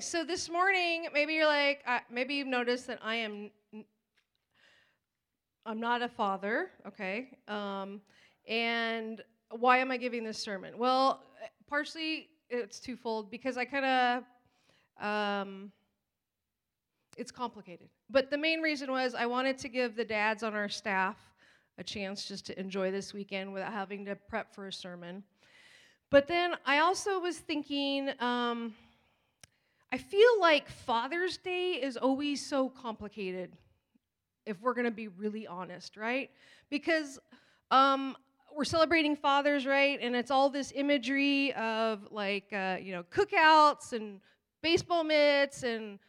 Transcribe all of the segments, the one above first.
So this morning, maybe you're like, uh, maybe you've noticed that I am, I'm not a father, okay? Um, and why am I giving this sermon? Well, partially it's twofold because I kind of, um, it's complicated. But the main reason was I wanted to give the dads on our staff a chance just to enjoy this weekend without having to prep for a sermon. But then I also was thinking, um, I feel like Father's Day is always so complicated, if we're going to be really honest, right? Because um, we're celebrating fathers, right? And it's all this imagery of like, uh, you know, cookouts and baseball mitts and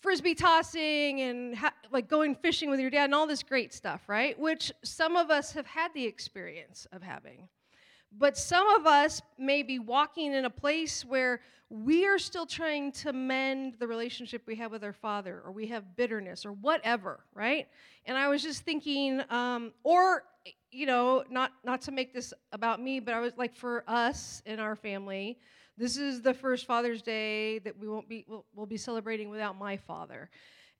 frisbee tossing and ha- like going fishing with your dad and all this great stuff, right? Which some of us have had the experience of having. But some of us may be walking in a place where we are still trying to mend the relationship we have with our father, or we have bitterness, or whatever, right? And I was just thinking, um, or you know, not not to make this about me, but I was like, for us in our family, this is the first Father's Day that we won't be we'll, we'll be celebrating without my father,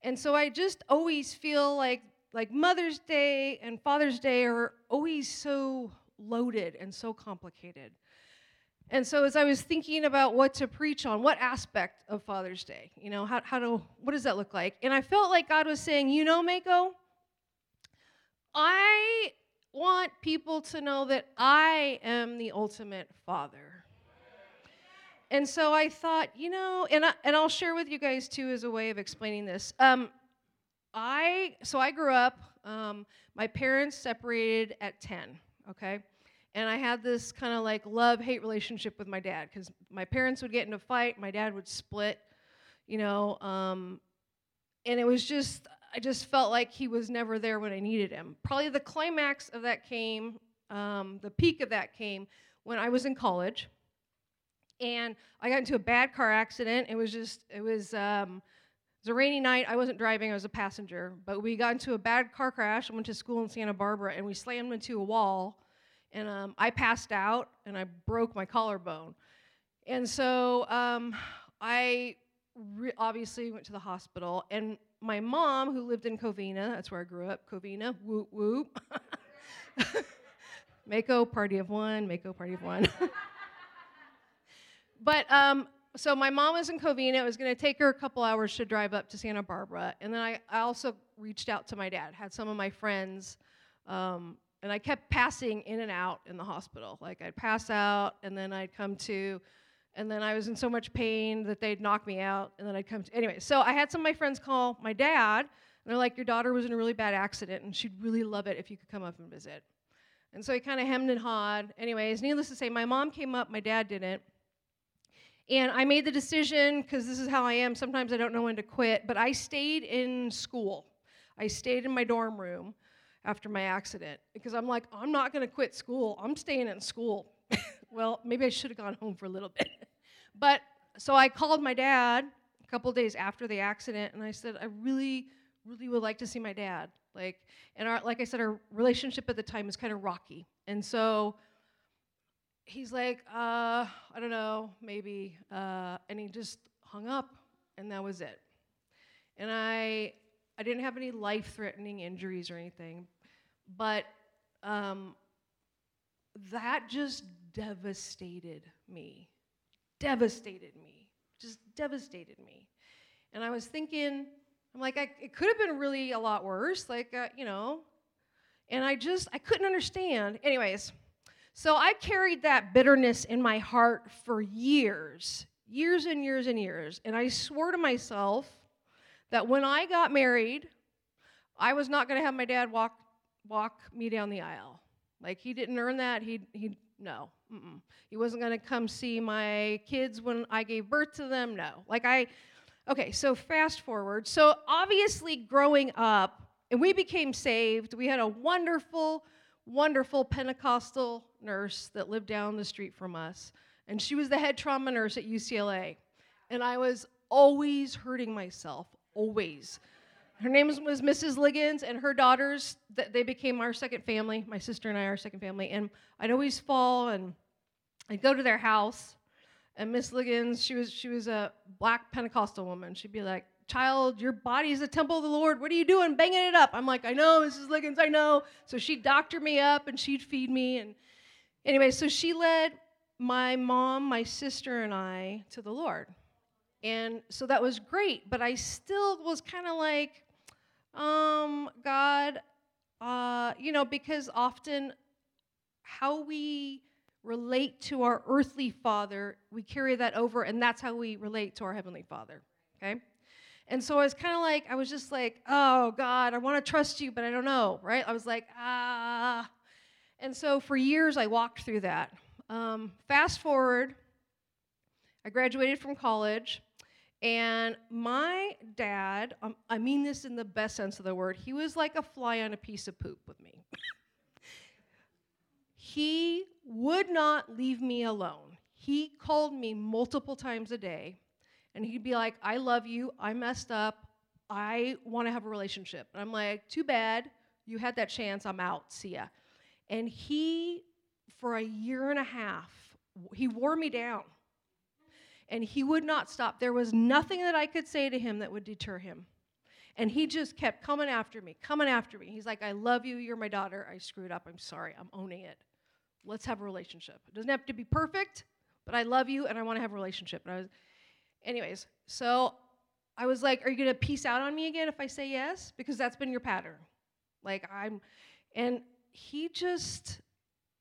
and so I just always feel like like Mother's Day and Father's Day are always so loaded and so complicated. And so as I was thinking about what to preach on, what aspect of Father's Day, you know, how, how to, what does that look like? And I felt like God was saying, you know, Mako, I want people to know that I am the ultimate father. And so I thought, you know, and, I, and I'll share with you guys too as a way of explaining this. Um, I, so I grew up, um, my parents separated at 10 okay? And I had this kind of like love hate relationship with my dad because my parents would get in a fight, my dad would split, you know, um, and it was just, I just felt like he was never there when I needed him. Probably the climax of that came, um, the peak of that came when I was in college. And I got into a bad car accident. It was just, it was, um, it was a rainy night. I wasn't driving, I was a passenger. But we got into a bad car crash. I went to school in Santa Barbara and we slammed into a wall. And um, I passed out and I broke my collarbone. And so um, I re- obviously went to the hospital. And my mom, who lived in Covina, that's where I grew up, Covina, whoop whoop. Mako, party of one, Mako, party of one. but um, so my mom was in Covina. It was going to take her a couple hours to drive up to Santa Barbara. And then I, I also reached out to my dad, had some of my friends, um, and I kept passing in and out in the hospital. Like I'd pass out, and then I'd come to, and then I was in so much pain that they'd knock me out, and then I'd come to. Anyway, so I had some of my friends call my dad, and they're like, Your daughter was in a really bad accident, and she'd really love it if you could come up and visit. And so he kind of hemmed and hawed. Anyways, needless to say, my mom came up, my dad didn't. And I made the decision, because this is how I am, sometimes I don't know when to quit, but I stayed in school. I stayed in my dorm room after my accident because I'm like, I'm not going to quit school. I'm staying in school. well, maybe I should have gone home for a little bit. but so I called my dad a couple days after the accident and I said, I really, really would like to see my dad. Like, and our, like I said, our relationship at the time was kind of rocky. And so he's like, uh, I don't know, maybe. Uh, and he just hung up, and that was it. And I, I didn't have any life-threatening injuries or anything, but um, that just devastated me. Devastated me. Just devastated me. And I was thinking, I'm like, I, it could have been really a lot worse, like, uh, you know. And I just, I couldn't understand. Anyways, so I carried that bitterness in my heart for years, years and years and years. And I swore to myself that when I got married, I was not going to have my dad walk walk me down the aisle. Like he didn't earn that. He he no. Mm-mm. He wasn't going to come see my kids when I gave birth to them. No. Like I Okay, so fast forward. So obviously growing up and we became saved. We had a wonderful wonderful Pentecostal nurse that lived down the street from us. And she was the head trauma nurse at UCLA. And I was always hurting myself, always. Her name was Mrs. Liggins, and her daughters, they became our second family. My sister and I are second family. And I'd always fall, and I'd go to their house, And Miss Liggins, she was she was a black Pentecostal woman. She'd be like, "Child, your body is the temple of the Lord. What are you doing, banging it up?" I'm like, "I know, Mrs. Liggins, I know." So she'd doctor me up and she'd feed me. And anyway, so she led my mom, my sister, and I to the Lord. And so that was great, but I still was kind of like, um, God, uh, you know, because often how we relate to our earthly father, we carry that over, and that's how we relate to our heavenly father, okay? And so I was kind of like, I was just like, oh, God, I want to trust you, but I don't know, right? I was like, ah. And so for years, I walked through that. Um, fast forward, I graduated from college, and my dad, um, I mean this in the best sense of the word, he was like a fly on a piece of poop with me. he would not leave me alone. He called me multiple times a day, and he'd be like, I love you, I messed up, I want to have a relationship. And I'm like, too bad, you had that chance, I'm out, see ya. And he, for a year and a half, he wore me down and he would not stop. There was nothing that I could say to him that would deter him. And he just kept coming after me, coming after me. He's like, I love you. You're my daughter. I screwed up. I'm sorry. I'm owning it. Let's have a relationship. It doesn't have to be perfect, but I love you and I want to have a relationship. And I was, anyways, so I was like, Are you going to peace out on me again if I say yes? Because that's been your pattern. Like, I'm, and he just,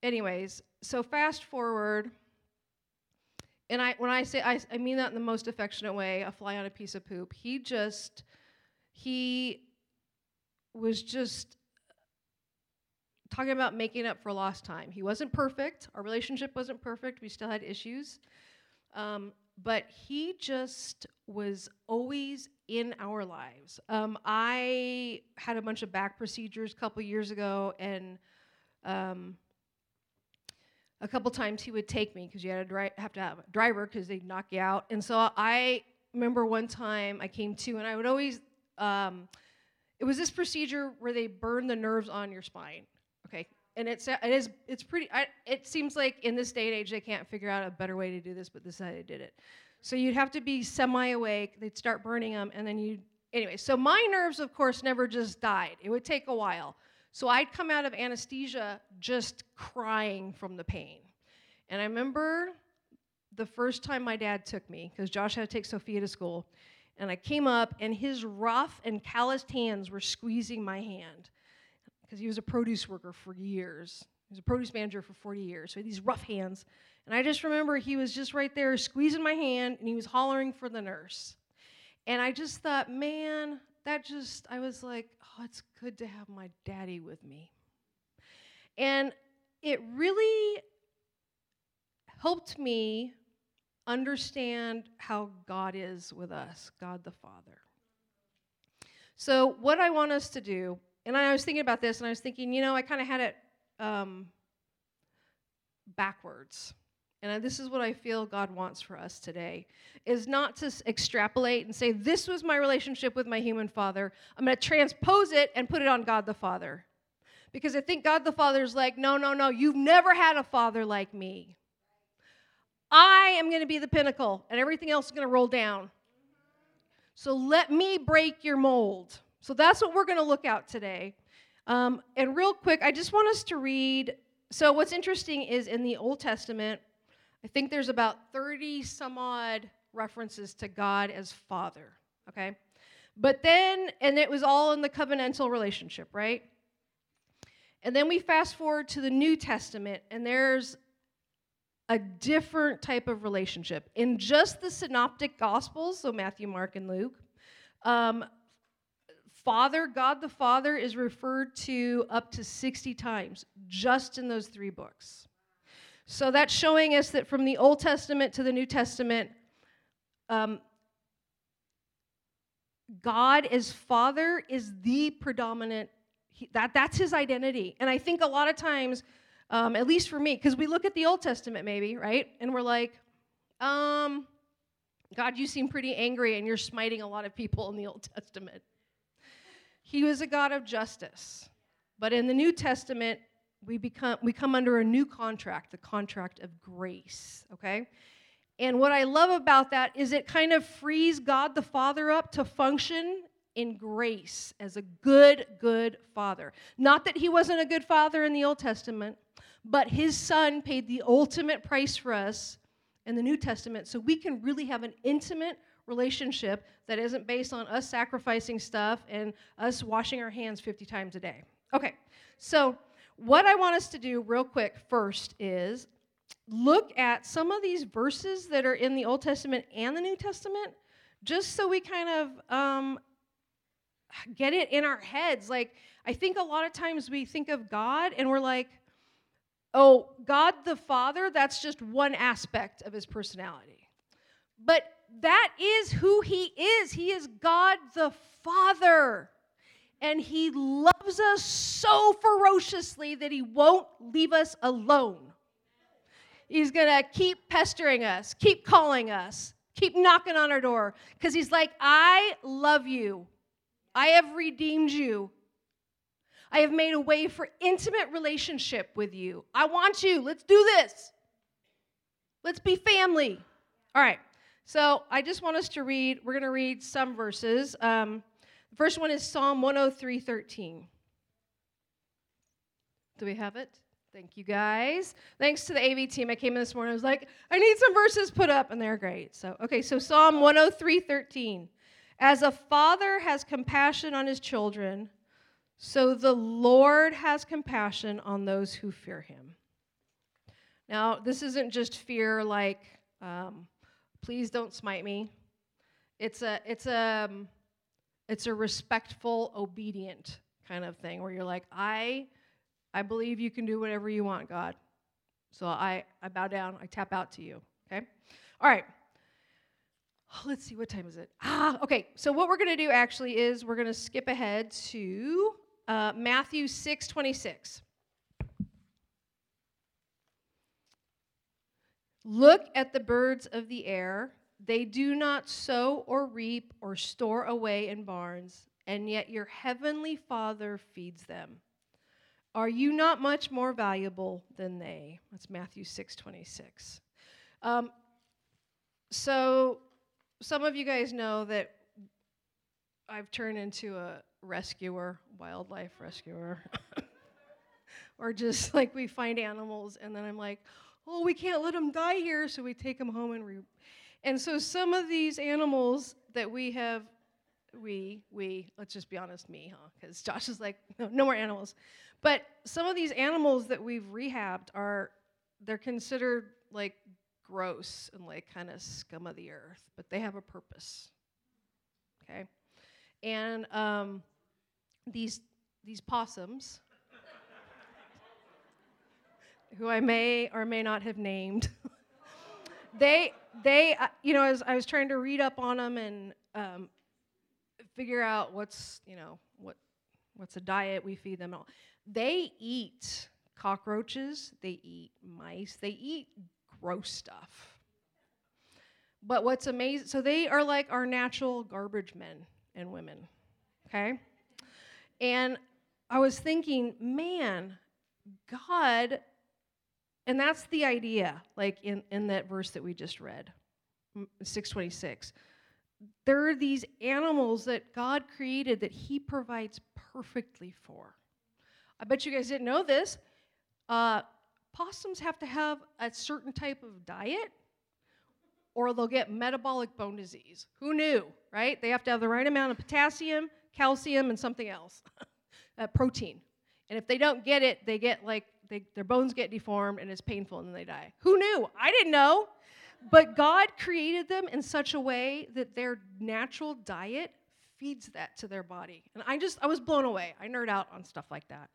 anyways, so fast forward and I, when I say, I, I mean that in the most affectionate way, a fly on a piece of poop. He just, he was just talking about making up for lost time. He wasn't perfect. Our relationship wasn't perfect. We still had issues. Um, but he just was always in our lives. Um, I had a bunch of back procedures a couple years ago, and um, a couple times he would take me because you had to dri- have to have a driver because they'd knock you out. And so I remember one time I came to, and I would always, um, it was this procedure where they burn the nerves on your spine. Okay, and it's it is it's pretty. I, it seems like in this day and age they can't figure out a better way to do this, but this is how they did it. So you'd have to be semi-awake. They'd start burning them, and then you. Anyway, so my nerves, of course, never just died. It would take a while. So I'd come out of anesthesia just crying from the pain. And I remember the first time my dad took me, because Josh had to take Sophia to school, and I came up, and his rough and calloused hands were squeezing my hand, because he was a produce worker for years. He was a produce manager for 40 years, so he had these rough hands. And I just remember he was just right there squeezing my hand, and he was hollering for the nurse. And I just thought, man, that just, I was like, oh, it's good to have my daddy with me. And it really helped me understand how God is with us, God the Father. So, what I want us to do, and I was thinking about this, and I was thinking, you know, I kind of had it um, backwards. And this is what I feel God wants for us today is not to extrapolate and say, This was my relationship with my human father. I'm going to transpose it and put it on God the Father. Because I think God the Father is like, No, no, no, you've never had a father like me. I am going to be the pinnacle, and everything else is going to roll down. So let me break your mold. So that's what we're going to look at today. Um, and real quick, I just want us to read. So, what's interesting is in the Old Testament, I think there's about 30 some odd references to God as Father, okay? But then, and it was all in the covenantal relationship, right? And then we fast forward to the New Testament, and there's a different type of relationship. In just the synoptic gospels, so Matthew, Mark, and Luke, um, Father, God the Father, is referred to up to 60 times just in those three books. So that's showing us that from the Old Testament to the New Testament, um, God as Father is the predominant, he, that, that's his identity. And I think a lot of times, um, at least for me, because we look at the Old Testament maybe, right? And we're like, um, God, you seem pretty angry and you're smiting a lot of people in the Old Testament. He was a God of justice. But in the New Testament, we become we come under a new contract, the contract of grace, okay? And what I love about that is it kind of frees God the Father up to function in grace as a good, good father. Not that he wasn't a good father in the Old Testament, but his son paid the ultimate price for us in the New Testament so we can really have an intimate relationship that isn't based on us sacrificing stuff and us washing our hands 50 times a day. Okay, so what I want us to do real quick first is look at some of these verses that are in the Old Testament and the New Testament, just so we kind of um, get it in our heads. Like, I think a lot of times we think of God and we're like, oh, God the Father, that's just one aspect of his personality. But that is who he is. He is God the Father. And he loves us so ferociously that he won't leave us alone. He's going to keep pestering us, keep calling us, keep knocking on our door because he's like, I love you. I have redeemed you. I have made a way for intimate relationship with you. I want you. Let's do this. Let's be family. All right. So I just want us to read, we're going to read some verses. Um, first one is Psalm 103 13. Do we have it? Thank you guys. Thanks to the AV team. I came in this morning. I was like, I need some verses put up, and they're great. So, okay, so Psalm 103 13. As a father has compassion on his children, so the Lord has compassion on those who fear him. Now, this isn't just fear like, um, please don't smite me. It's a, it's a, um, it's a respectful, obedient kind of thing where you're like, I, I believe you can do whatever you want, God. So I, I bow down, I tap out to you. Okay? All right. let's see, what time is it? Ah, okay. So what we're going to do actually is we're going to skip ahead to uh, Matthew 6 26. Look at the birds of the air. They do not sow or reap or store away in barns, and yet your heavenly Father feeds them. Are you not much more valuable than they? That's Matthew 6 26. Um, so some of you guys know that I've turned into a rescuer, wildlife rescuer. or just like we find animals and then I'm like, oh, we can't let them die here, so we take them home and re. And so some of these animals that we have, we, we, let's just be honest, me, huh? Because Josh is like, no, no more animals. But some of these animals that we've rehabbed are, they're considered like gross and like kind of scum of the earth, but they have a purpose. Okay? And um, these, these possums, who I may or may not have named, they, they, uh, you know, as I was trying to read up on them and um, figure out what's, you know, what, what's a diet we feed them all, they eat cockroaches, they eat mice, they eat gross stuff. But what's amazing, so they are like our natural garbage men and women, okay? And I was thinking, man, God, and that's the idea, like in, in that verse that we just read, 626. There are these animals that God created that He provides perfectly for. I bet you guys didn't know this. Uh, possums have to have a certain type of diet or they'll get metabolic bone disease. Who knew, right? They have to have the right amount of potassium, calcium, and something else, uh, protein. And if they don't get it, they get like, they, their bones get deformed and it's painful and then they die. Who knew? I didn't know. But God created them in such a way that their natural diet feeds that to their body. And I just, I was blown away. I nerd out on stuff like that.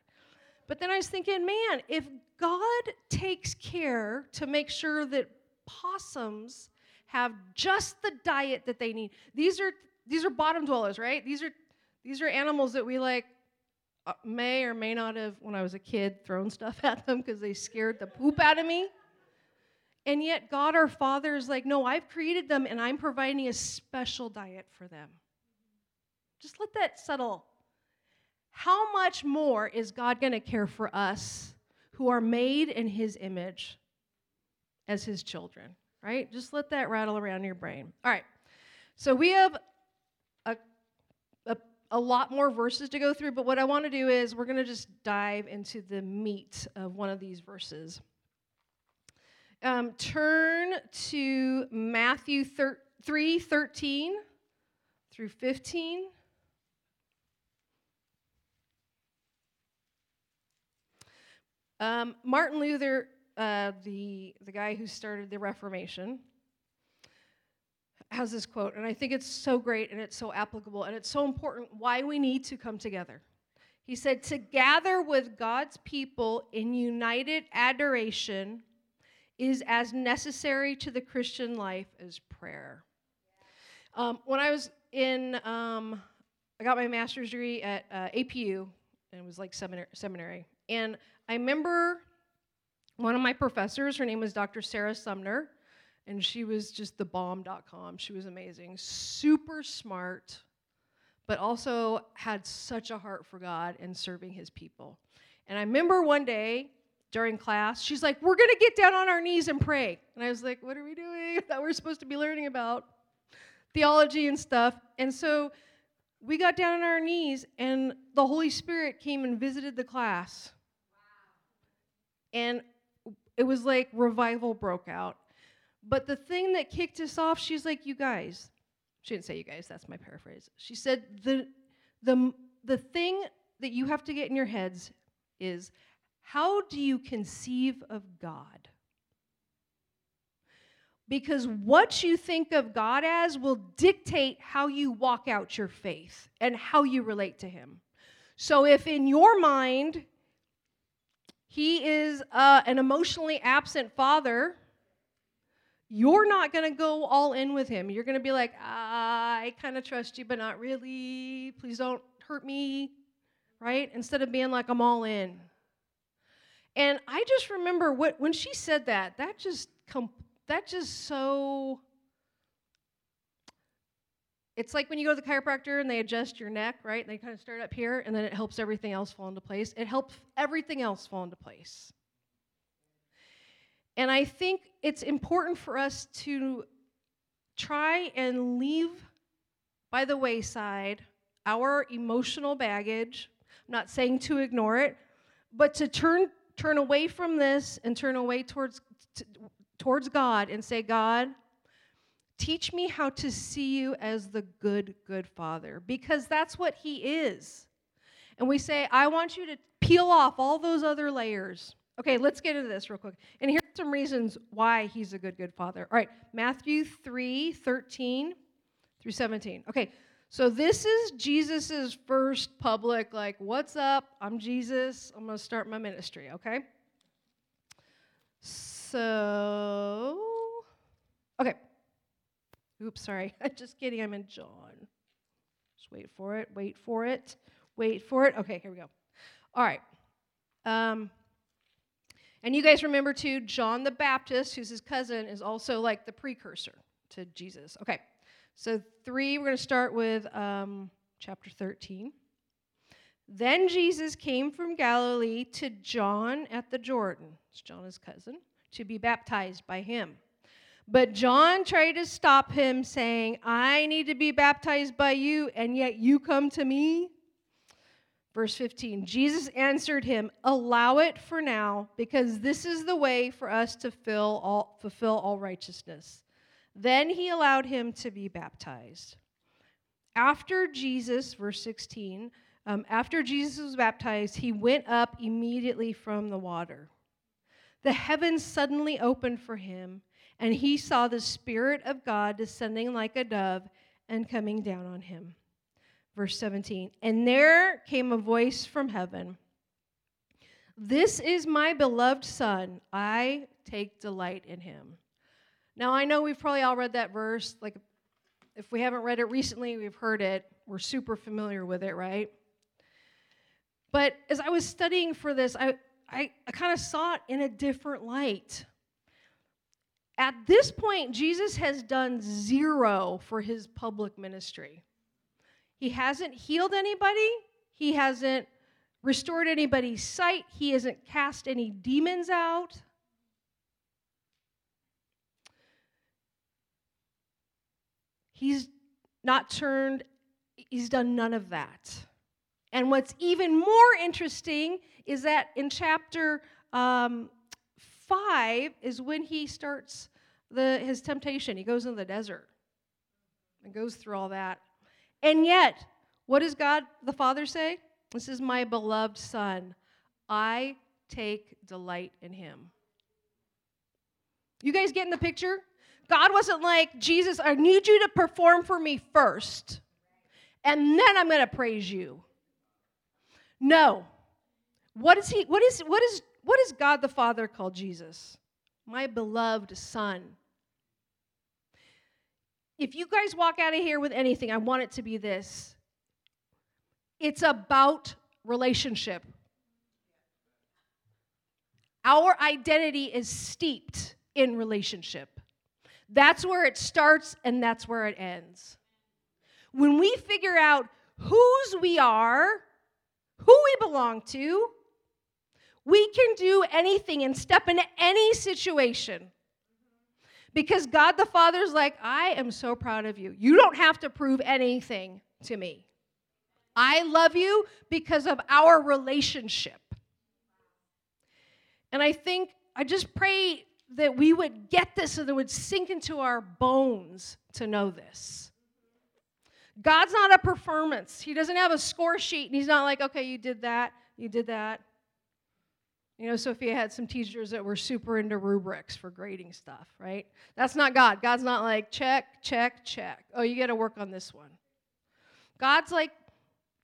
But then I was thinking, man, if God takes care to make sure that possums have just the diet that they need, these are these are bottom dwellers, right? These are these are animals that we like Uh, may or may not have when I was a kid thrown stuff at them because they scared the poop out of me. And yet God our Father is like, no, I've created them and I'm providing a special diet for them. Just let that settle how much more is God going to care for us who are made in his image as his children? right? Just let that rattle around your brain. All right. So we have a, lot more verses to go through, but what I want to do is we're going to just dive into the meat of one of these verses. Um, turn to Matthew thir- 3 13 through 15. Um, Martin Luther, uh, the, the guy who started the Reformation, has this quote, and I think it's so great and it's so applicable and it's so important why we need to come together. He said, To gather with God's people in united adoration is as necessary to the Christian life as prayer. Um, when I was in, um, I got my master's degree at uh, APU, and it was like seminary, seminary. And I remember one of my professors, her name was Dr. Sarah Sumner, and she was just the bomb.com. She was amazing, super smart, but also had such a heart for God and serving his people. And I remember one day during class, she's like, We're to get down on our knees and pray. And I was like, What are we doing? That we're supposed to be learning about theology and stuff. And so we got down on our knees, and the Holy Spirit came and visited the class. And it was like revival broke out. But the thing that kicked us off, she's like, You guys, she didn't say you guys, that's my paraphrase. She said, The, the, the thing that you have to get in your heads is how do you conceive of God? Because what you think of God as will dictate how you walk out your faith and how you relate to Him. So if in your mind, He is uh, an emotionally absent father, you're not going to go all in with Him. You're going to be like, I kind of trust you, but not really. Please don't hurt me, right? Instead of being like, I'm all in. And I just remember what, when she said that, that just com- that just so it's like when you go to the chiropractor and they adjust your neck, right? And They kind of start up here and then it helps everything else fall into place. It helps everything else fall into place. And I think it's important for us to try and leave by the wayside our emotional baggage. I'm not saying to ignore it, but to turn turn away from this and turn away towards towards God and say, God, teach me how to see you as the good, good Father, because that's what He is. And we say, I want you to peel off all those other layers. Okay, let's get into this real quick. And here's some reasons why He's a good, good Father. All right, Matthew 3 13 through 17. Okay, so this is Jesus's first public, like, what's up? I'm Jesus. I'm going to start my ministry, okay? So, okay. Oops, sorry. Just kidding. I'm in John. Just wait for it. Wait for it. Wait for it. Okay, here we go. All right. Um, and you guys remember too, John the Baptist, who's his cousin, is also like the precursor to Jesus. Okay. So, three, we're going to start with um, chapter 13. Then Jesus came from Galilee to John at the Jordan. It's John, his cousin to be baptized by him. But John tried to stop him, saying, I need to be baptized by you, and yet you come to me? Verse 15 Jesus answered him, Allow it for now, because this is the way for us to fill all, fulfill all righteousness. Then he allowed him to be baptized. After Jesus, verse 16, um, after Jesus was baptized, he went up immediately from the water the heavens suddenly opened for him, and he saw the Spirit of God descending like a dove and coming down on him. Verse 17 And there came a voice from heaven This is my beloved Son. I take delight in him. Now, I know we've probably all read that verse. Like, if we haven't read it recently, we've heard it. We're super familiar with it, right? But as I was studying for this, I, I, I kind of saw it in a different light. At this point, Jesus has done zero for his public ministry. He hasn't healed anybody, he hasn't restored anybody's sight, he hasn't cast any demons out. He's not turned, he's done none of that. And what's even more interesting is that in chapter um, 5 is when he starts the, his temptation. He goes in the desert and goes through all that. And yet, what does God the Father say? This is my beloved Son. I take delight in him. You guys getting the picture? God wasn't like, Jesus, I need you to perform for me first, and then I'm going to praise you. No. What is he what is what is what is God the Father called Jesus? My beloved son. If you guys walk out of here with anything, I want it to be this. It's about relationship. Our identity is steeped in relationship. That's where it starts and that's where it ends. When we figure out whose we are, who we belong to, we can do anything and step into any situation. Because God the Father is like, I am so proud of you. You don't have to prove anything to me. I love you because of our relationship. And I think, I just pray that we would get this and it would sink into our bones to know this. God's not a performance. He doesn't have a score sheet and he's not like, okay, you did that, you did that. You know, Sophia had some teachers that were super into rubrics for grading stuff, right? That's not God. God's not like, check, check, check. Oh, you got to work on this one. God's like,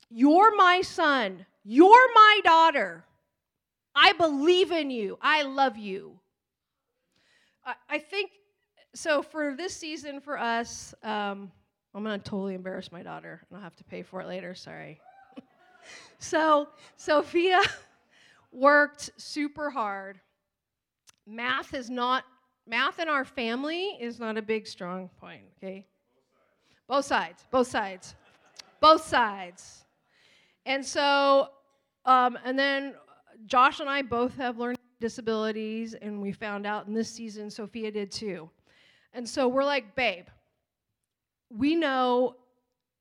you're my son. You're my daughter. I believe in you. I love you. I, I think so. For this season, for us, um, I'm going to totally embarrass my daughter, and I'll have to pay for it later. Sorry. so, Sophia worked super hard. Math is not, math in our family is not a big, strong point, okay? Both sides, both sides, both sides. And so, um, and then Josh and I both have learned disabilities, and we found out in this season Sophia did too. And so we're like, babe, we know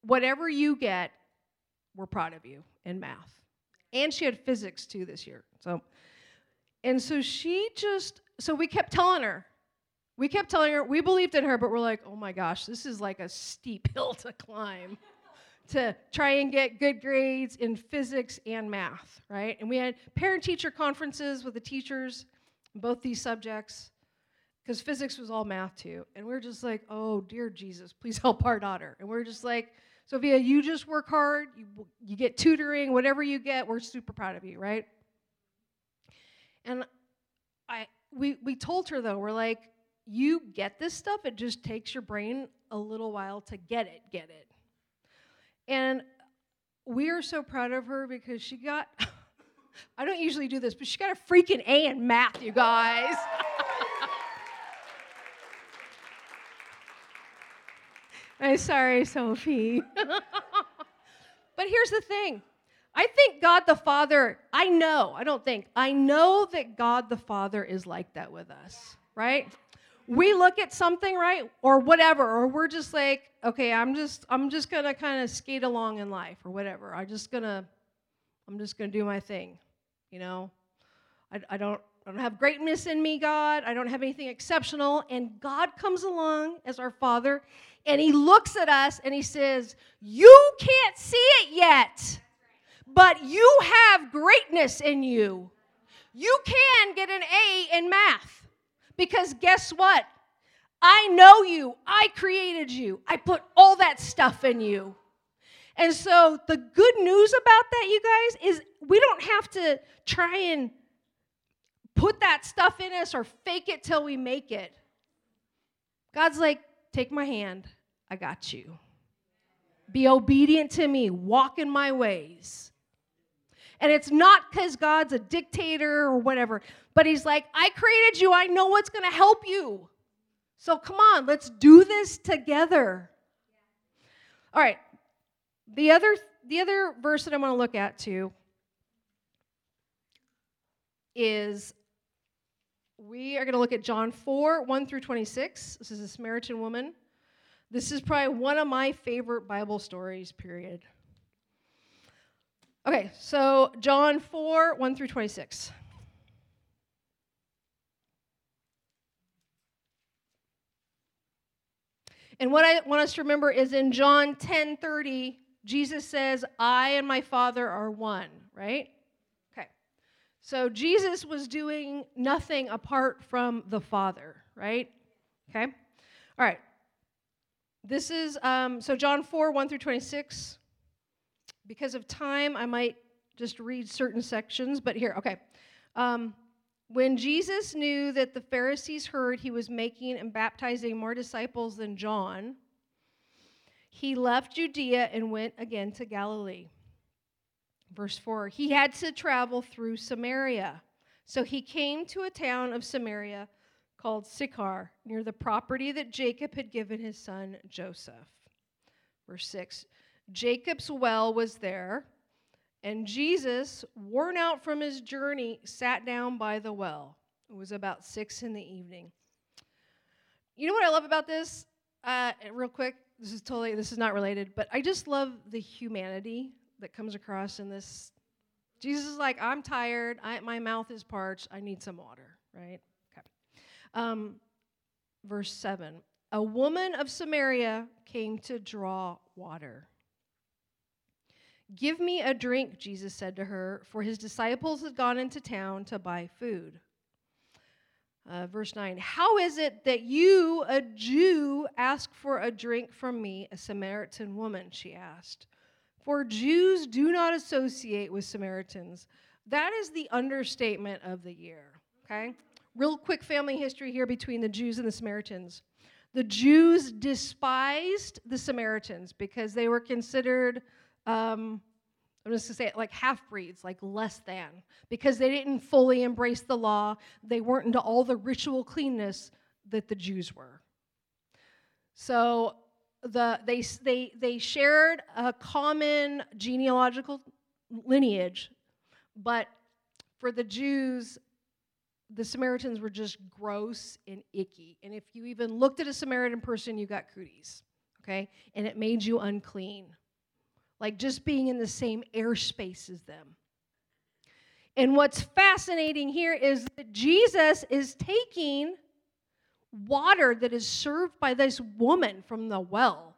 whatever you get, we're proud of you in math. And she had physics too this year. So, and so she just, so we kept telling her, we kept telling her, we believed in her, but we're like, oh my gosh, this is like a steep hill to climb to try and get good grades in physics and math, right? And we had parent teacher conferences with the teachers both these subjects because physics was all math too. And we are just like, oh, dear Jesus, please help our daughter. And we we're just like, Sophia, you just work hard, you, you get tutoring, whatever you get, we're super proud of you, right? And I, we, we told her though, we're like, you get this stuff, it just takes your brain a little while to get it, get it. And we are so proud of her because she got, I don't usually do this, but she got a freaking A in math, you guys. I'm sorry, Sophie. but here's the thing I think God the Father, I know, I don't think, I know that God the Father is like that with us, right? we look at something right or whatever or we're just like okay i'm just i'm just gonna kind of skate along in life or whatever i'm just gonna i'm just gonna do my thing you know i, I don't I don't have greatness in me, God. I don't have anything exceptional. And God comes along as our Father and He looks at us and He says, You can't see it yet, but you have greatness in you. You can get an A in math. Because guess what? I know you. I created you. I put all that stuff in you. And so the good news about that, you guys, is we don't have to try and put that stuff in us or fake it till we make it. God's like, take my hand. I got you. Be obedient to me. Walk in my ways. And it's not because God's a dictator or whatever, but He's like, I created you. I know what's going to help you. So come on, let's do this together. All right. The other the other verse that I want to look at too is we are going to look at John 4, 1 through 26. This is a Samaritan woman This is probably one of my favorite Bible stories, period. Okay, so John 4 1 through 26. And what I want us to remember is in John 10 30, Jesus says, I and my Father are one, right? So Jesus was doing nothing apart from the Father, right? Okay. All right. This is, um, so John 4 1 through 26. Because of time, I might just read certain sections, but here, okay. Um, when Jesus knew that the Pharisees heard he was making and baptizing more disciples than John, he left Judea and went again to Galilee. Verse 4 He had to travel through Samaria. So he came to a town of Samaria called Sychar, near the property that Jacob had given his son Joseph. Verse 6 Jacob's well was there and Jesus, worn out from his journey, sat down by the well. It was about six in the evening. You know what I love about this? Uh, real quick, this is totally this is not related, but I just love the humanity that comes across in this. Jesus is like, I'm tired. I, my mouth is parched. I need some water. Right? Okay. Um, verse seven. A woman of Samaria came to draw water. Give me a drink, Jesus said to her, for his disciples had gone into town to buy food. Uh, verse 9 How is it that you, a Jew, ask for a drink from me, a Samaritan woman? She asked. For Jews do not associate with Samaritans. That is the understatement of the year, okay? Real quick family history here between the Jews and the Samaritans. The Jews despised the Samaritans because they were considered um, I'm just gonna say it like half breeds, like less than, because they didn't fully embrace the law. They weren't into all the ritual cleanness that the Jews were. So the, they, they, they shared a common genealogical lineage, but for the Jews, the Samaritans were just gross and icky. And if you even looked at a Samaritan person, you got cooties, okay? And it made you unclean like just being in the same airspace as them. And what's fascinating here is that Jesus is taking water that is served by this woman from the well.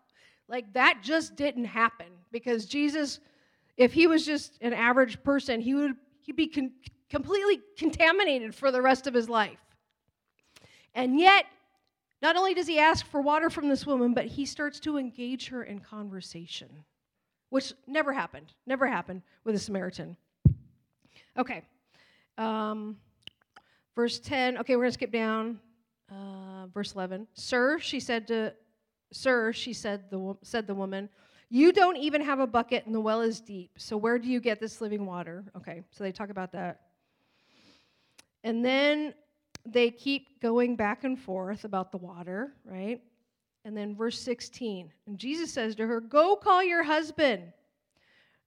Like that just didn't happen because Jesus, if he was just an average person, he would he'd be con- completely contaminated for the rest of his life. And yet, not only does he ask for water from this woman, but he starts to engage her in conversation which never happened, never happened with a Samaritan. Okay. Um, verse 10, okay, we're going to skip down. Uh, verse 11. Sir, she said to, Sir, she said the, said the woman, you don't even have a bucket and the well is deep. So where do you get this living water? Okay, so they talk about that. And then they keep going back and forth about the water, right? And then verse 16, and Jesus says to her, Go call your husband.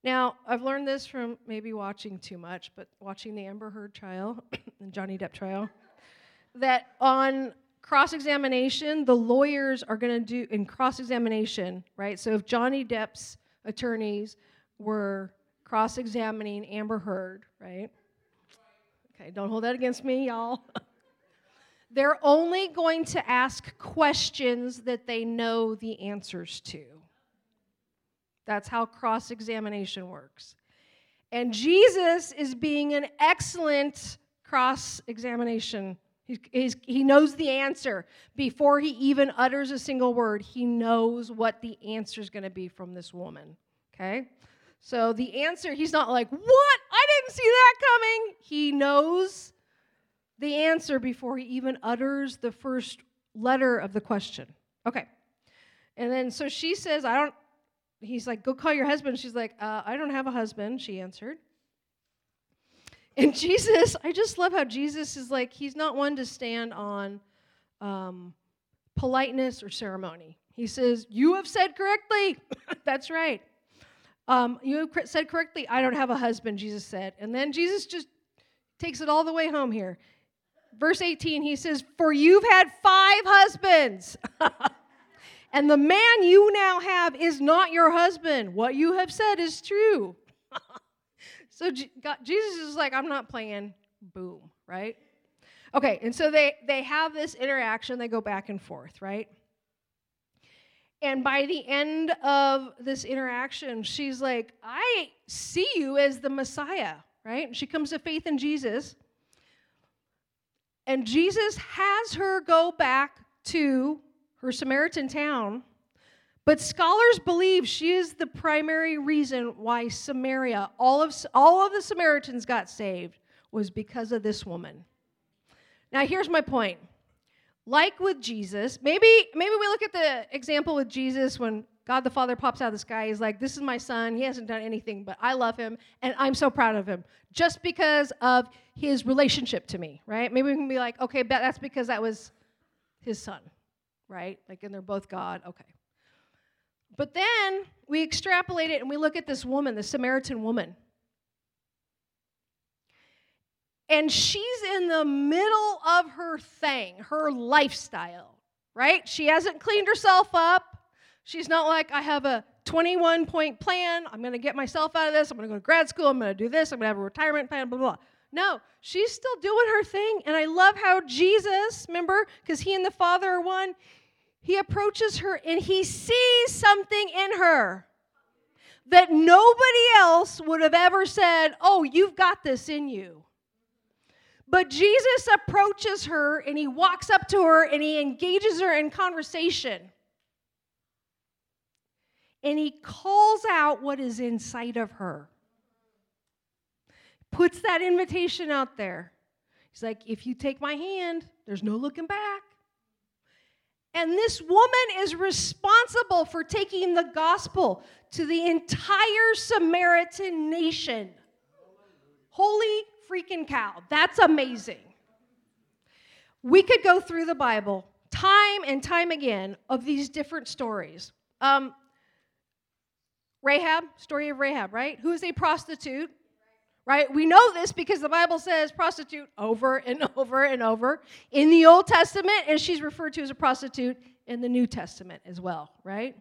Now, I've learned this from maybe watching too much, but watching the Amber Heard trial and Johnny Depp trial, that on cross examination, the lawyers are going to do in cross examination, right? So if Johnny Depp's attorneys were cross examining Amber Heard, right? Okay, don't hold that against me, y'all. They're only going to ask questions that they know the answers to. That's how cross examination works. And Jesus is being an excellent cross examination. He, he knows the answer. Before he even utters a single word, he knows what the answer is going to be from this woman. Okay? So the answer, he's not like, What? I didn't see that coming. He knows the answer before he even utters the first letter of the question. Okay. And then so she says, I don't, he's like, go call your husband. She's like, uh, I don't have a husband, she answered. And Jesus, I just love how Jesus is like, he's not one to stand on um, politeness or ceremony. He says, You have said correctly. That's right. Um, you have said correctly, I don't have a husband, Jesus said. And then Jesus just takes it all the way home here verse 18, he says, For you've had five husbands. And the man you now have is not your husband. What you have said is true. so God, Jesus is like, I'm not playing. Boom, right? Okay, and so they, they have this interaction, they go back and forth, right? And by the end of this interaction, she's like, I see you as the Messiah, right? She comes to faith in Jesus. And Jesus has her go back to her Samaritan town. But scholars believe she is the primary reason why Samaria, all of, all of the Samaritans got saved, was because of this woman. Now, here's my point. Like with Jesus, maybe, maybe we look at the example with Jesus when God the Father pops out of the sky. He's like, This is my son. He hasn't done anything, but I love him and I'm so proud of him just because of his relationship to me, right? Maybe we can be like, Okay, that's because that was his son, right? Like, and they're both God. Okay. But then we extrapolate it and we look at this woman, the Samaritan woman. and she's in the middle of her thing, her lifestyle, right? She hasn't cleaned herself up. She's not like, I have a 21 point plan. I'm going to get myself out of this. I'm going to go to grad school. I'm going to do this. I'm going to have a retirement plan, blah, blah, blah. No, she's still doing her thing. And I love how Jesus, remember, because he and the Father are one, he approaches her and he sees something in her that nobody else would have ever said, Oh, you've got this in you. But Jesus approaches her and he walks up to her and he engages her in conversation. And he calls out what is inside of her. Puts that invitation out there. He's like, if you take my hand, there's no looking back. And this woman is responsible for taking the gospel to the entire Samaritan nation. Holy freaking cow. That's amazing. We could go through the Bible time and time again of these different stories. Um, Rahab, story of Rahab, right? Who is a prostitute, right? We know this because the Bible says prostitute over and over and over in the Old Testament, and she's referred to as a prostitute in the New Testament as well, right?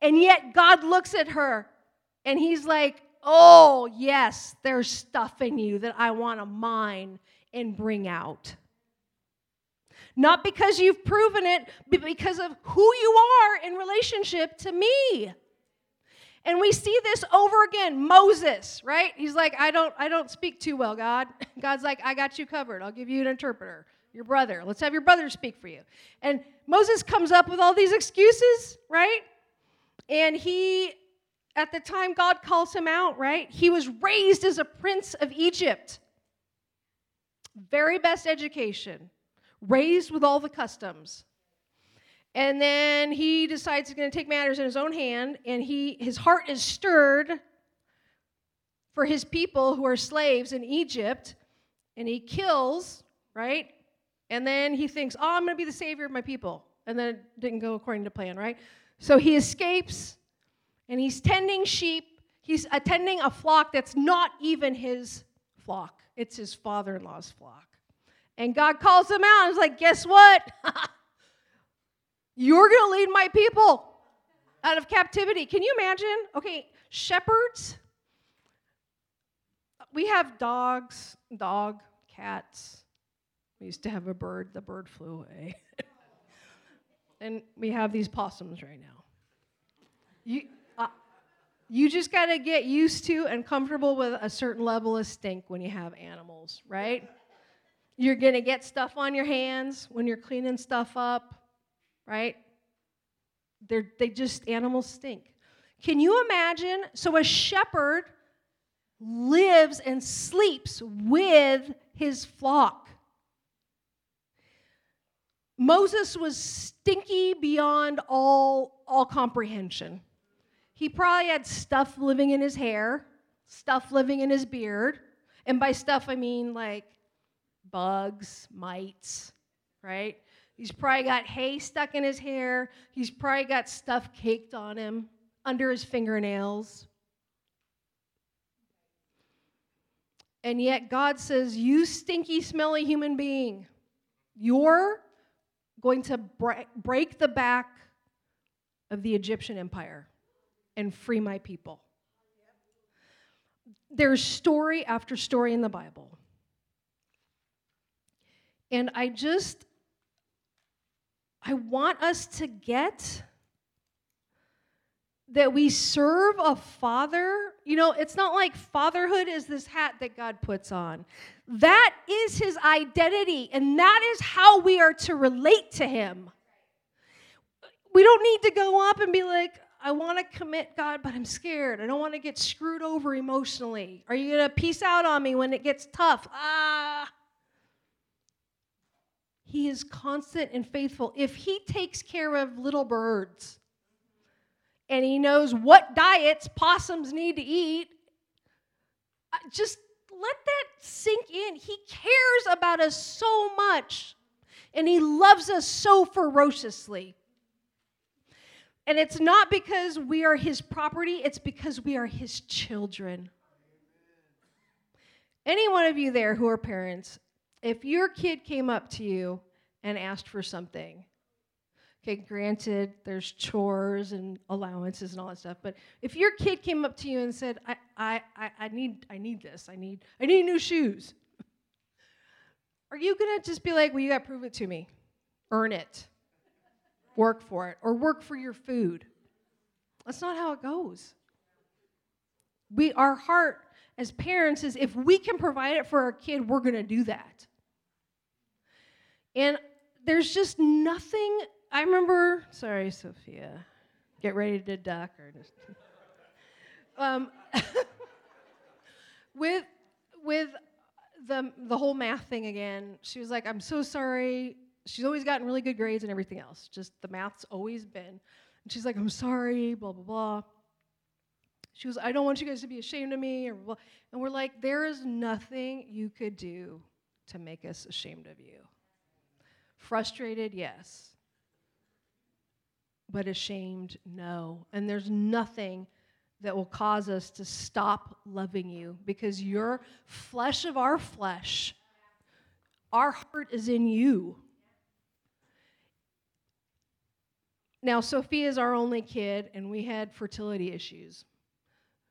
And yet God looks at her and he's like, oh, yes, there's stuff in you that I want to mine and bring out. Not because you've proven it, but because of who you are in relationship to me. And we see this over again. Moses, right? He's like, I don't, I don't speak too well, God. God's like, I got you covered. I'll give you an interpreter. Your brother. Let's have your brother speak for you. And Moses comes up with all these excuses, right? And he at the time God calls him out, right? He was raised as a prince of Egypt. Very best education, raised with all the customs. And then he decides he's going to take matters in his own hand, and he, his heart is stirred for his people who are slaves in Egypt, and he kills, right? And then he thinks, oh, I'm going to be the savior of my people. And then it didn't go according to plan, right? So he escapes and he's tending sheep. He's attending a flock that's not even his flock, it's his father in law's flock. And God calls him out and is like, Guess what? You're going to lead my people out of captivity. Can you imagine? Okay, shepherds. We have dogs, dog, cats. We used to have a bird, the bird flew away. and we have these possums right now. You, uh, you just got to get used to and comfortable with a certain level of stink when you have animals, right? You're going to get stuff on your hands when you're cleaning stuff up, right? They're, they just, animals stink. Can you imagine? So a shepherd lives and sleeps with his flock. Moses was stinky beyond all, all comprehension. He probably had stuff living in his hair, stuff living in his beard. And by stuff, I mean like bugs, mites, right? He's probably got hay stuck in his hair. He's probably got stuff caked on him under his fingernails. And yet God says, You stinky, smelly human being, you're going to break the back of the Egyptian empire and free my people. There's story after story in the Bible. And I just, I want us to get that we serve a father. You know, it's not like fatherhood is this hat that God puts on. That is his identity, and that is how we are to relate to him. We don't need to go up and be like, I want to commit, God, but I'm scared. I don't want to get screwed over emotionally. Are you going to peace out on me when it gets tough? Ah. He is constant and faithful. If He takes care of little birds and He knows what diets possums need to eat, uh, just let that sink in. He cares about us so much and He loves us so ferociously. And it's not because we are His property, it's because we are His children. Any one of you there who are parents, if your kid came up to you and asked for something, okay, granted, there's chores and allowances and all that stuff, but if your kid came up to you and said, I, I, I, I need, I need this, I need, I need new shoes, are you gonna just be like, well, you gotta prove it to me, earn it, work for it, or work for your food? That's not how it goes. We, our heart as parents is if we can provide it for our kid, we're to do that. And there's just nothing. I remember, sorry, Sophia, get ready to duck or just. Um, with with the the whole math thing again, she was like, "I'm so sorry." She's always gotten really good grades and everything else. Just the math's always been. And she's like, "I'm sorry," blah blah blah. She was, "I don't want you guys to be ashamed of me," or blah. and we're like, "There is nothing you could do to make us ashamed of you." Frustrated, yes. But ashamed, no. And there's nothing that will cause us to stop loving you because you're flesh of our flesh. Our heart is in you. Now, Sophia is our only kid, and we had fertility issues.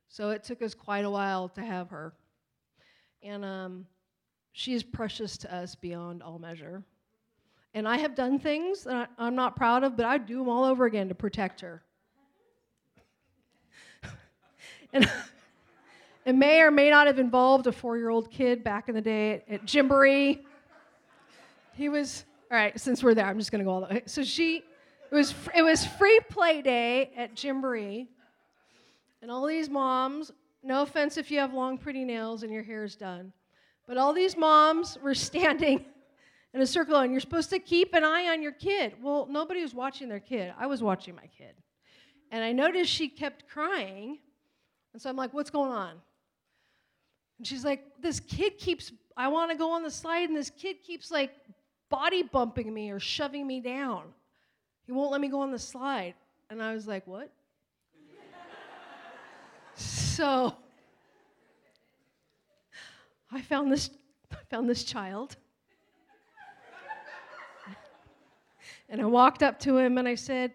So it took us quite a while to have her. And um, she is precious to us beyond all measure. And I have done things that I, am not proud of, but I'd do them all over again to protect her. and it may or may not have involved a four year old kid back in the day at, at. He was, all right, since we're there, I'm just going to go all the way. So she, it was, it was free play day at Gymboree. And all these moms, no offense if you have long, pretty nails and your hair is done, but all these moms were standing in a circle and you're supposed to keep an eye on your kid. Well, nobody was watching their kid. I was watching my kid. And I noticed she kept crying. And so I'm like, what's going on? And she's like, this kid keeps, I want to go on the slide, and this kid keeps like body bumping me or shoving me down. He won't let me go on the slide. And I was like, what? so I found this, I found this child. And I walked up to him and I said,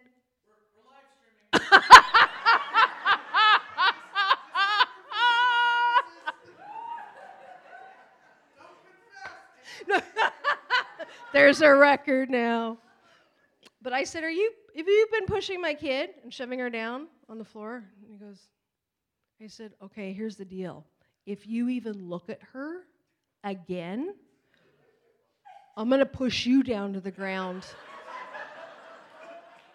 There's a record now. But I said, Are you have you been pushing my kid and shoving her down on the floor? And he goes, I said, Okay, here's the deal. If you even look at her again, I'm gonna push you down to the ground.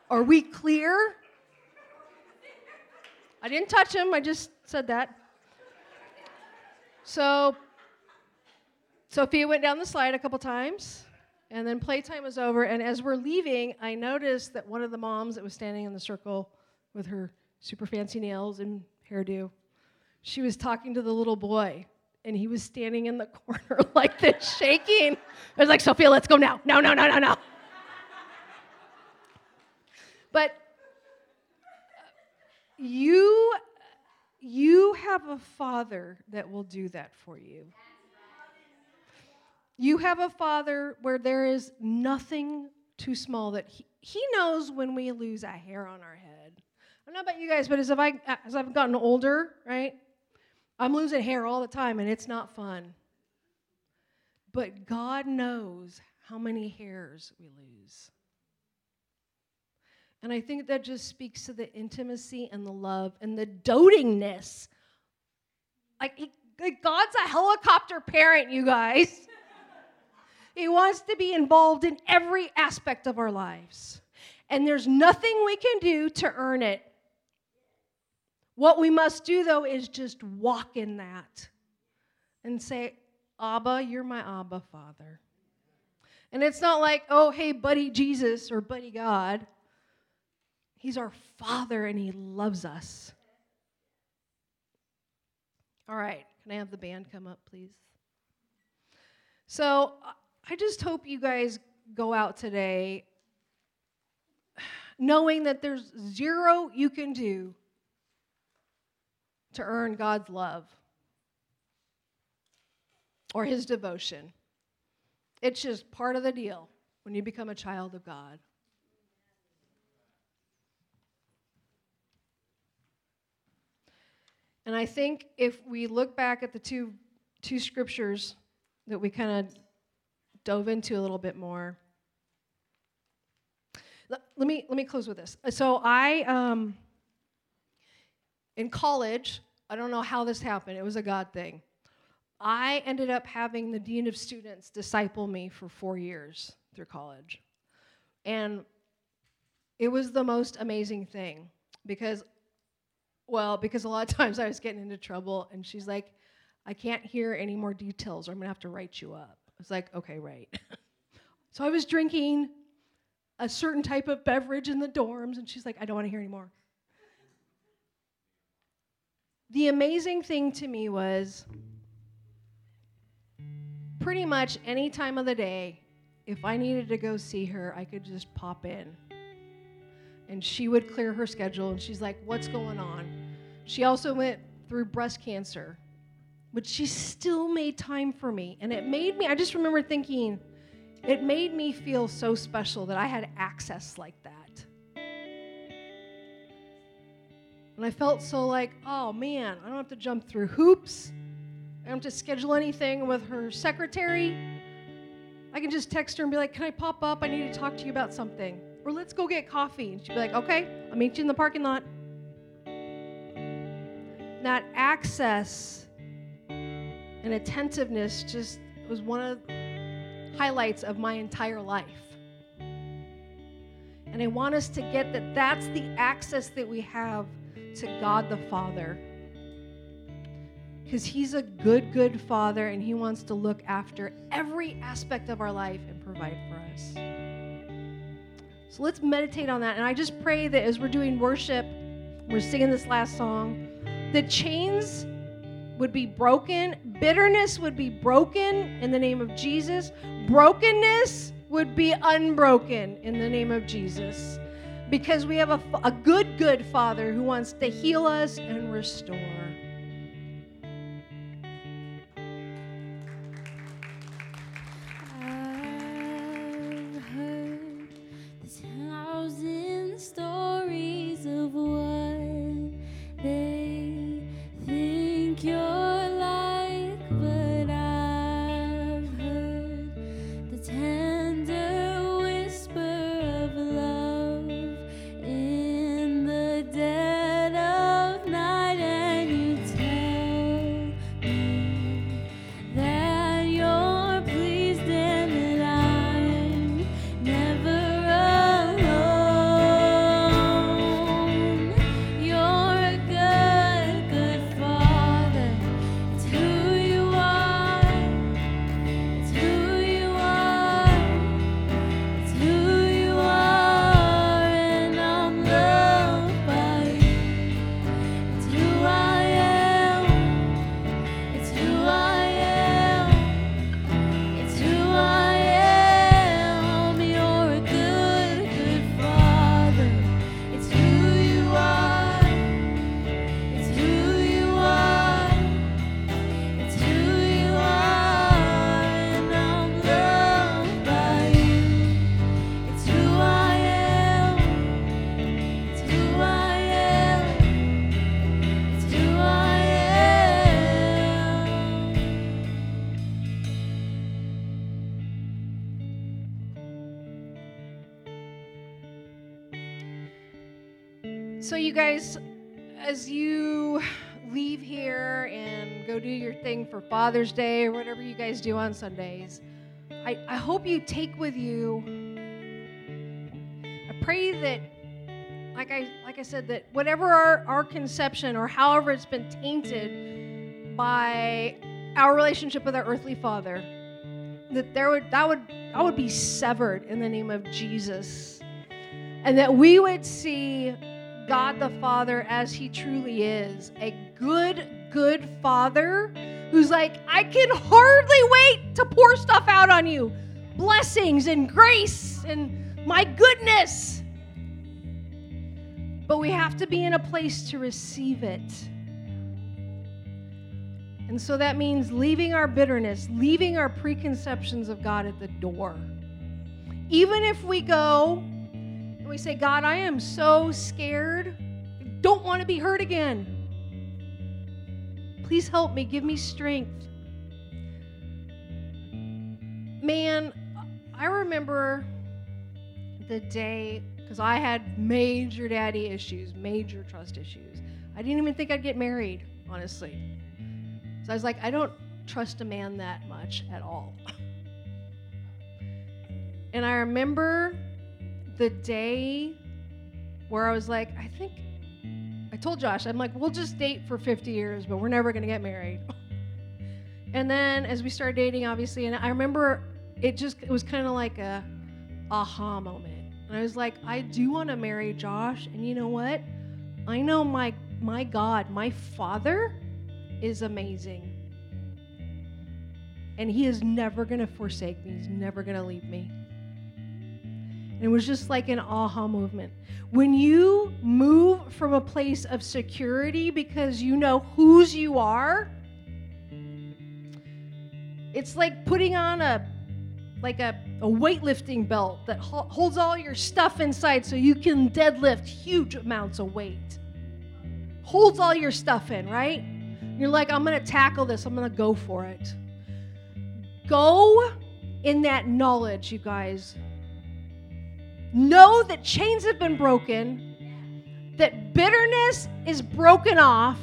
Are we clear? I didn't touch him, I just said that. So, Sophia went down the slide a couple times, and then playtime was over. And as we're leaving, I noticed that one of the moms that was standing in the circle with her super fancy nails and hairdo, she was talking to the little boy, and he was standing in the corner like this, shaking. I was like, Sophia, let's go now. No, no, no, no, no. But you you have a father that will do that for you. You have a father where there is nothing too small that he, He knows when we lose a hair on our head. I don't know about you guys, but as, I, as I've gotten older, right, I'm losing hair all the time, and it's not fun. But God knows how many hairs we lose. And I think that just speaks to the intimacy and the love and the dotingness. Like, he, like God's a helicopter parent, you guys. he wants to be involved in every aspect of our lives. And there's nothing we can do to earn it. What we must do, though, is just walk in that and say, Abba, you're my Abba Father. And it's not like, oh, hey, buddy Jesus or buddy God. He's our Father and He loves us. All right, can I have the band come up, please? So I just hope you guys go out today knowing that there's zero you can do to earn God's love or His devotion. It's just part of the deal when you become a child of God. And I think if we look back at the two, two scriptures that we kind of dove into a little bit more, let, let, me, let me close with this. So I, um, in college, I don't know how this happened, it was a God thing. I ended up having the dean of students disciple me for four years through college. And it was the most amazing thing because well, because a lot of times I was getting into trouble, and she's like, I can't hear any more details, or I'm gonna have to write you up. I was like, okay, right. so I was drinking a certain type of beverage in the dorms, and she's like, I don't wanna hear anymore. The amazing thing to me was pretty much any time of the day, if I needed to go see her, I could just pop in and she would clear her schedule and she's like what's going on she also went through breast cancer but she still made time for me. And it made me i just remember thinking it made me feel so special that i had access like that. And i felt so like oh man i don't have to jump through hoops. I don't have to schedule anything with her secretary. I can just text her and be like can i pop up? I need to talk to you about something. Or let's go get coffee. And she'd be like, okay, I'll meet you in the parking lot. That access and attentiveness just was one of the highlights of my entire life. And I want us to get that that's the access that we have to God the Father. Because He's a good, good Father, and He wants to look after every aspect of our life and provide for us. So let's meditate on that. And I just pray that as we're doing worship, we're singing this last song, the chains would be broken, bitterness would be broken in the name of Jesus, brokenness would be unbroken in the name of Jesus. Because we have a, a good, good Father who wants to heal us and restore. Guys, as you leave here and go do your thing for Father's Day or whatever you guys do on Sundays, I, I hope you take with you. I pray that, like I like I said, that whatever our, our conception or however it's been tainted by our relationship with our earthly father, that there would that would that would be severed in the name of Jesus. And that we would see God the Father as He truly is a good, good Father who's like, I can hardly wait to pour stuff out on you blessings and grace and my goodness. But we have to be in a place to receive it. And so that means leaving our bitterness, leaving our preconceptions of God at the door. Even if we go we say, God, I am so scared. I don't want to be hurt again. Please help me. Give me strength. Man, I remember the day, because I had major daddy issues, major trust issues. I didn't even think I'd get married, honestly. So I was like, I don't trust a man that much at all. And I remember the day where I was like, I think I told Josh, I'm like, we'll just date for 50 years, but we're never going to get married. and then as we started dating, obviously, and I remember it just, it was kind of like a aha moment. And I was like, I do want to marry Josh. And you know what? I know my, my God, my father is amazing. And he is never going to forsake me. He's never going to leave me. And it was just like an aha movement. When you move from a place of security because you know whose you are, it's like putting on a like a, a weightlifting belt that ho- holds all your stuff inside so you can deadlift huge amounts of weight. Holds all your stuff in, right? You're like, I'm going to tackle this. I'm going to go for it. Go in that knowledge, you guys, Know that chains have been broken, that bitterness is broken off,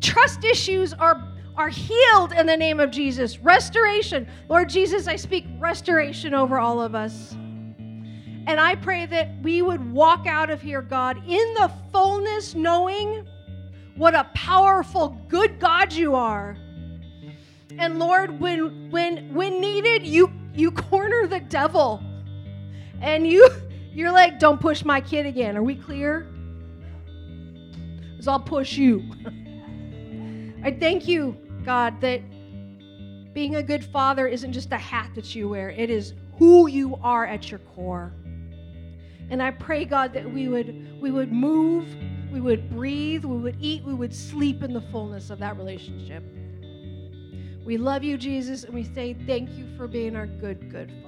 trust issues are, are healed in the name of Jesus. Restoration. Lord Jesus, I speak restoration over all of us. And I pray that we would walk out of here, God, in the fullness, knowing what a powerful, good God you are. And Lord, when when when needed, you you corner the devil and you you're like, don't push my kid again. Are we clear? Because I'll push you. I thank you, God, that being a good father isn't just a hat that you wear, it is who you are at your core. And I pray, God, that we would we would move, we would breathe, we would eat, we would sleep in the fullness of that relationship. We love you, Jesus, and we say thank you for being our good, good Father.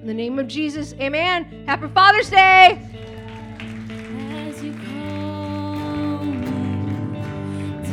In the name of Jesus, amen. Happy Father's Day. As you call me,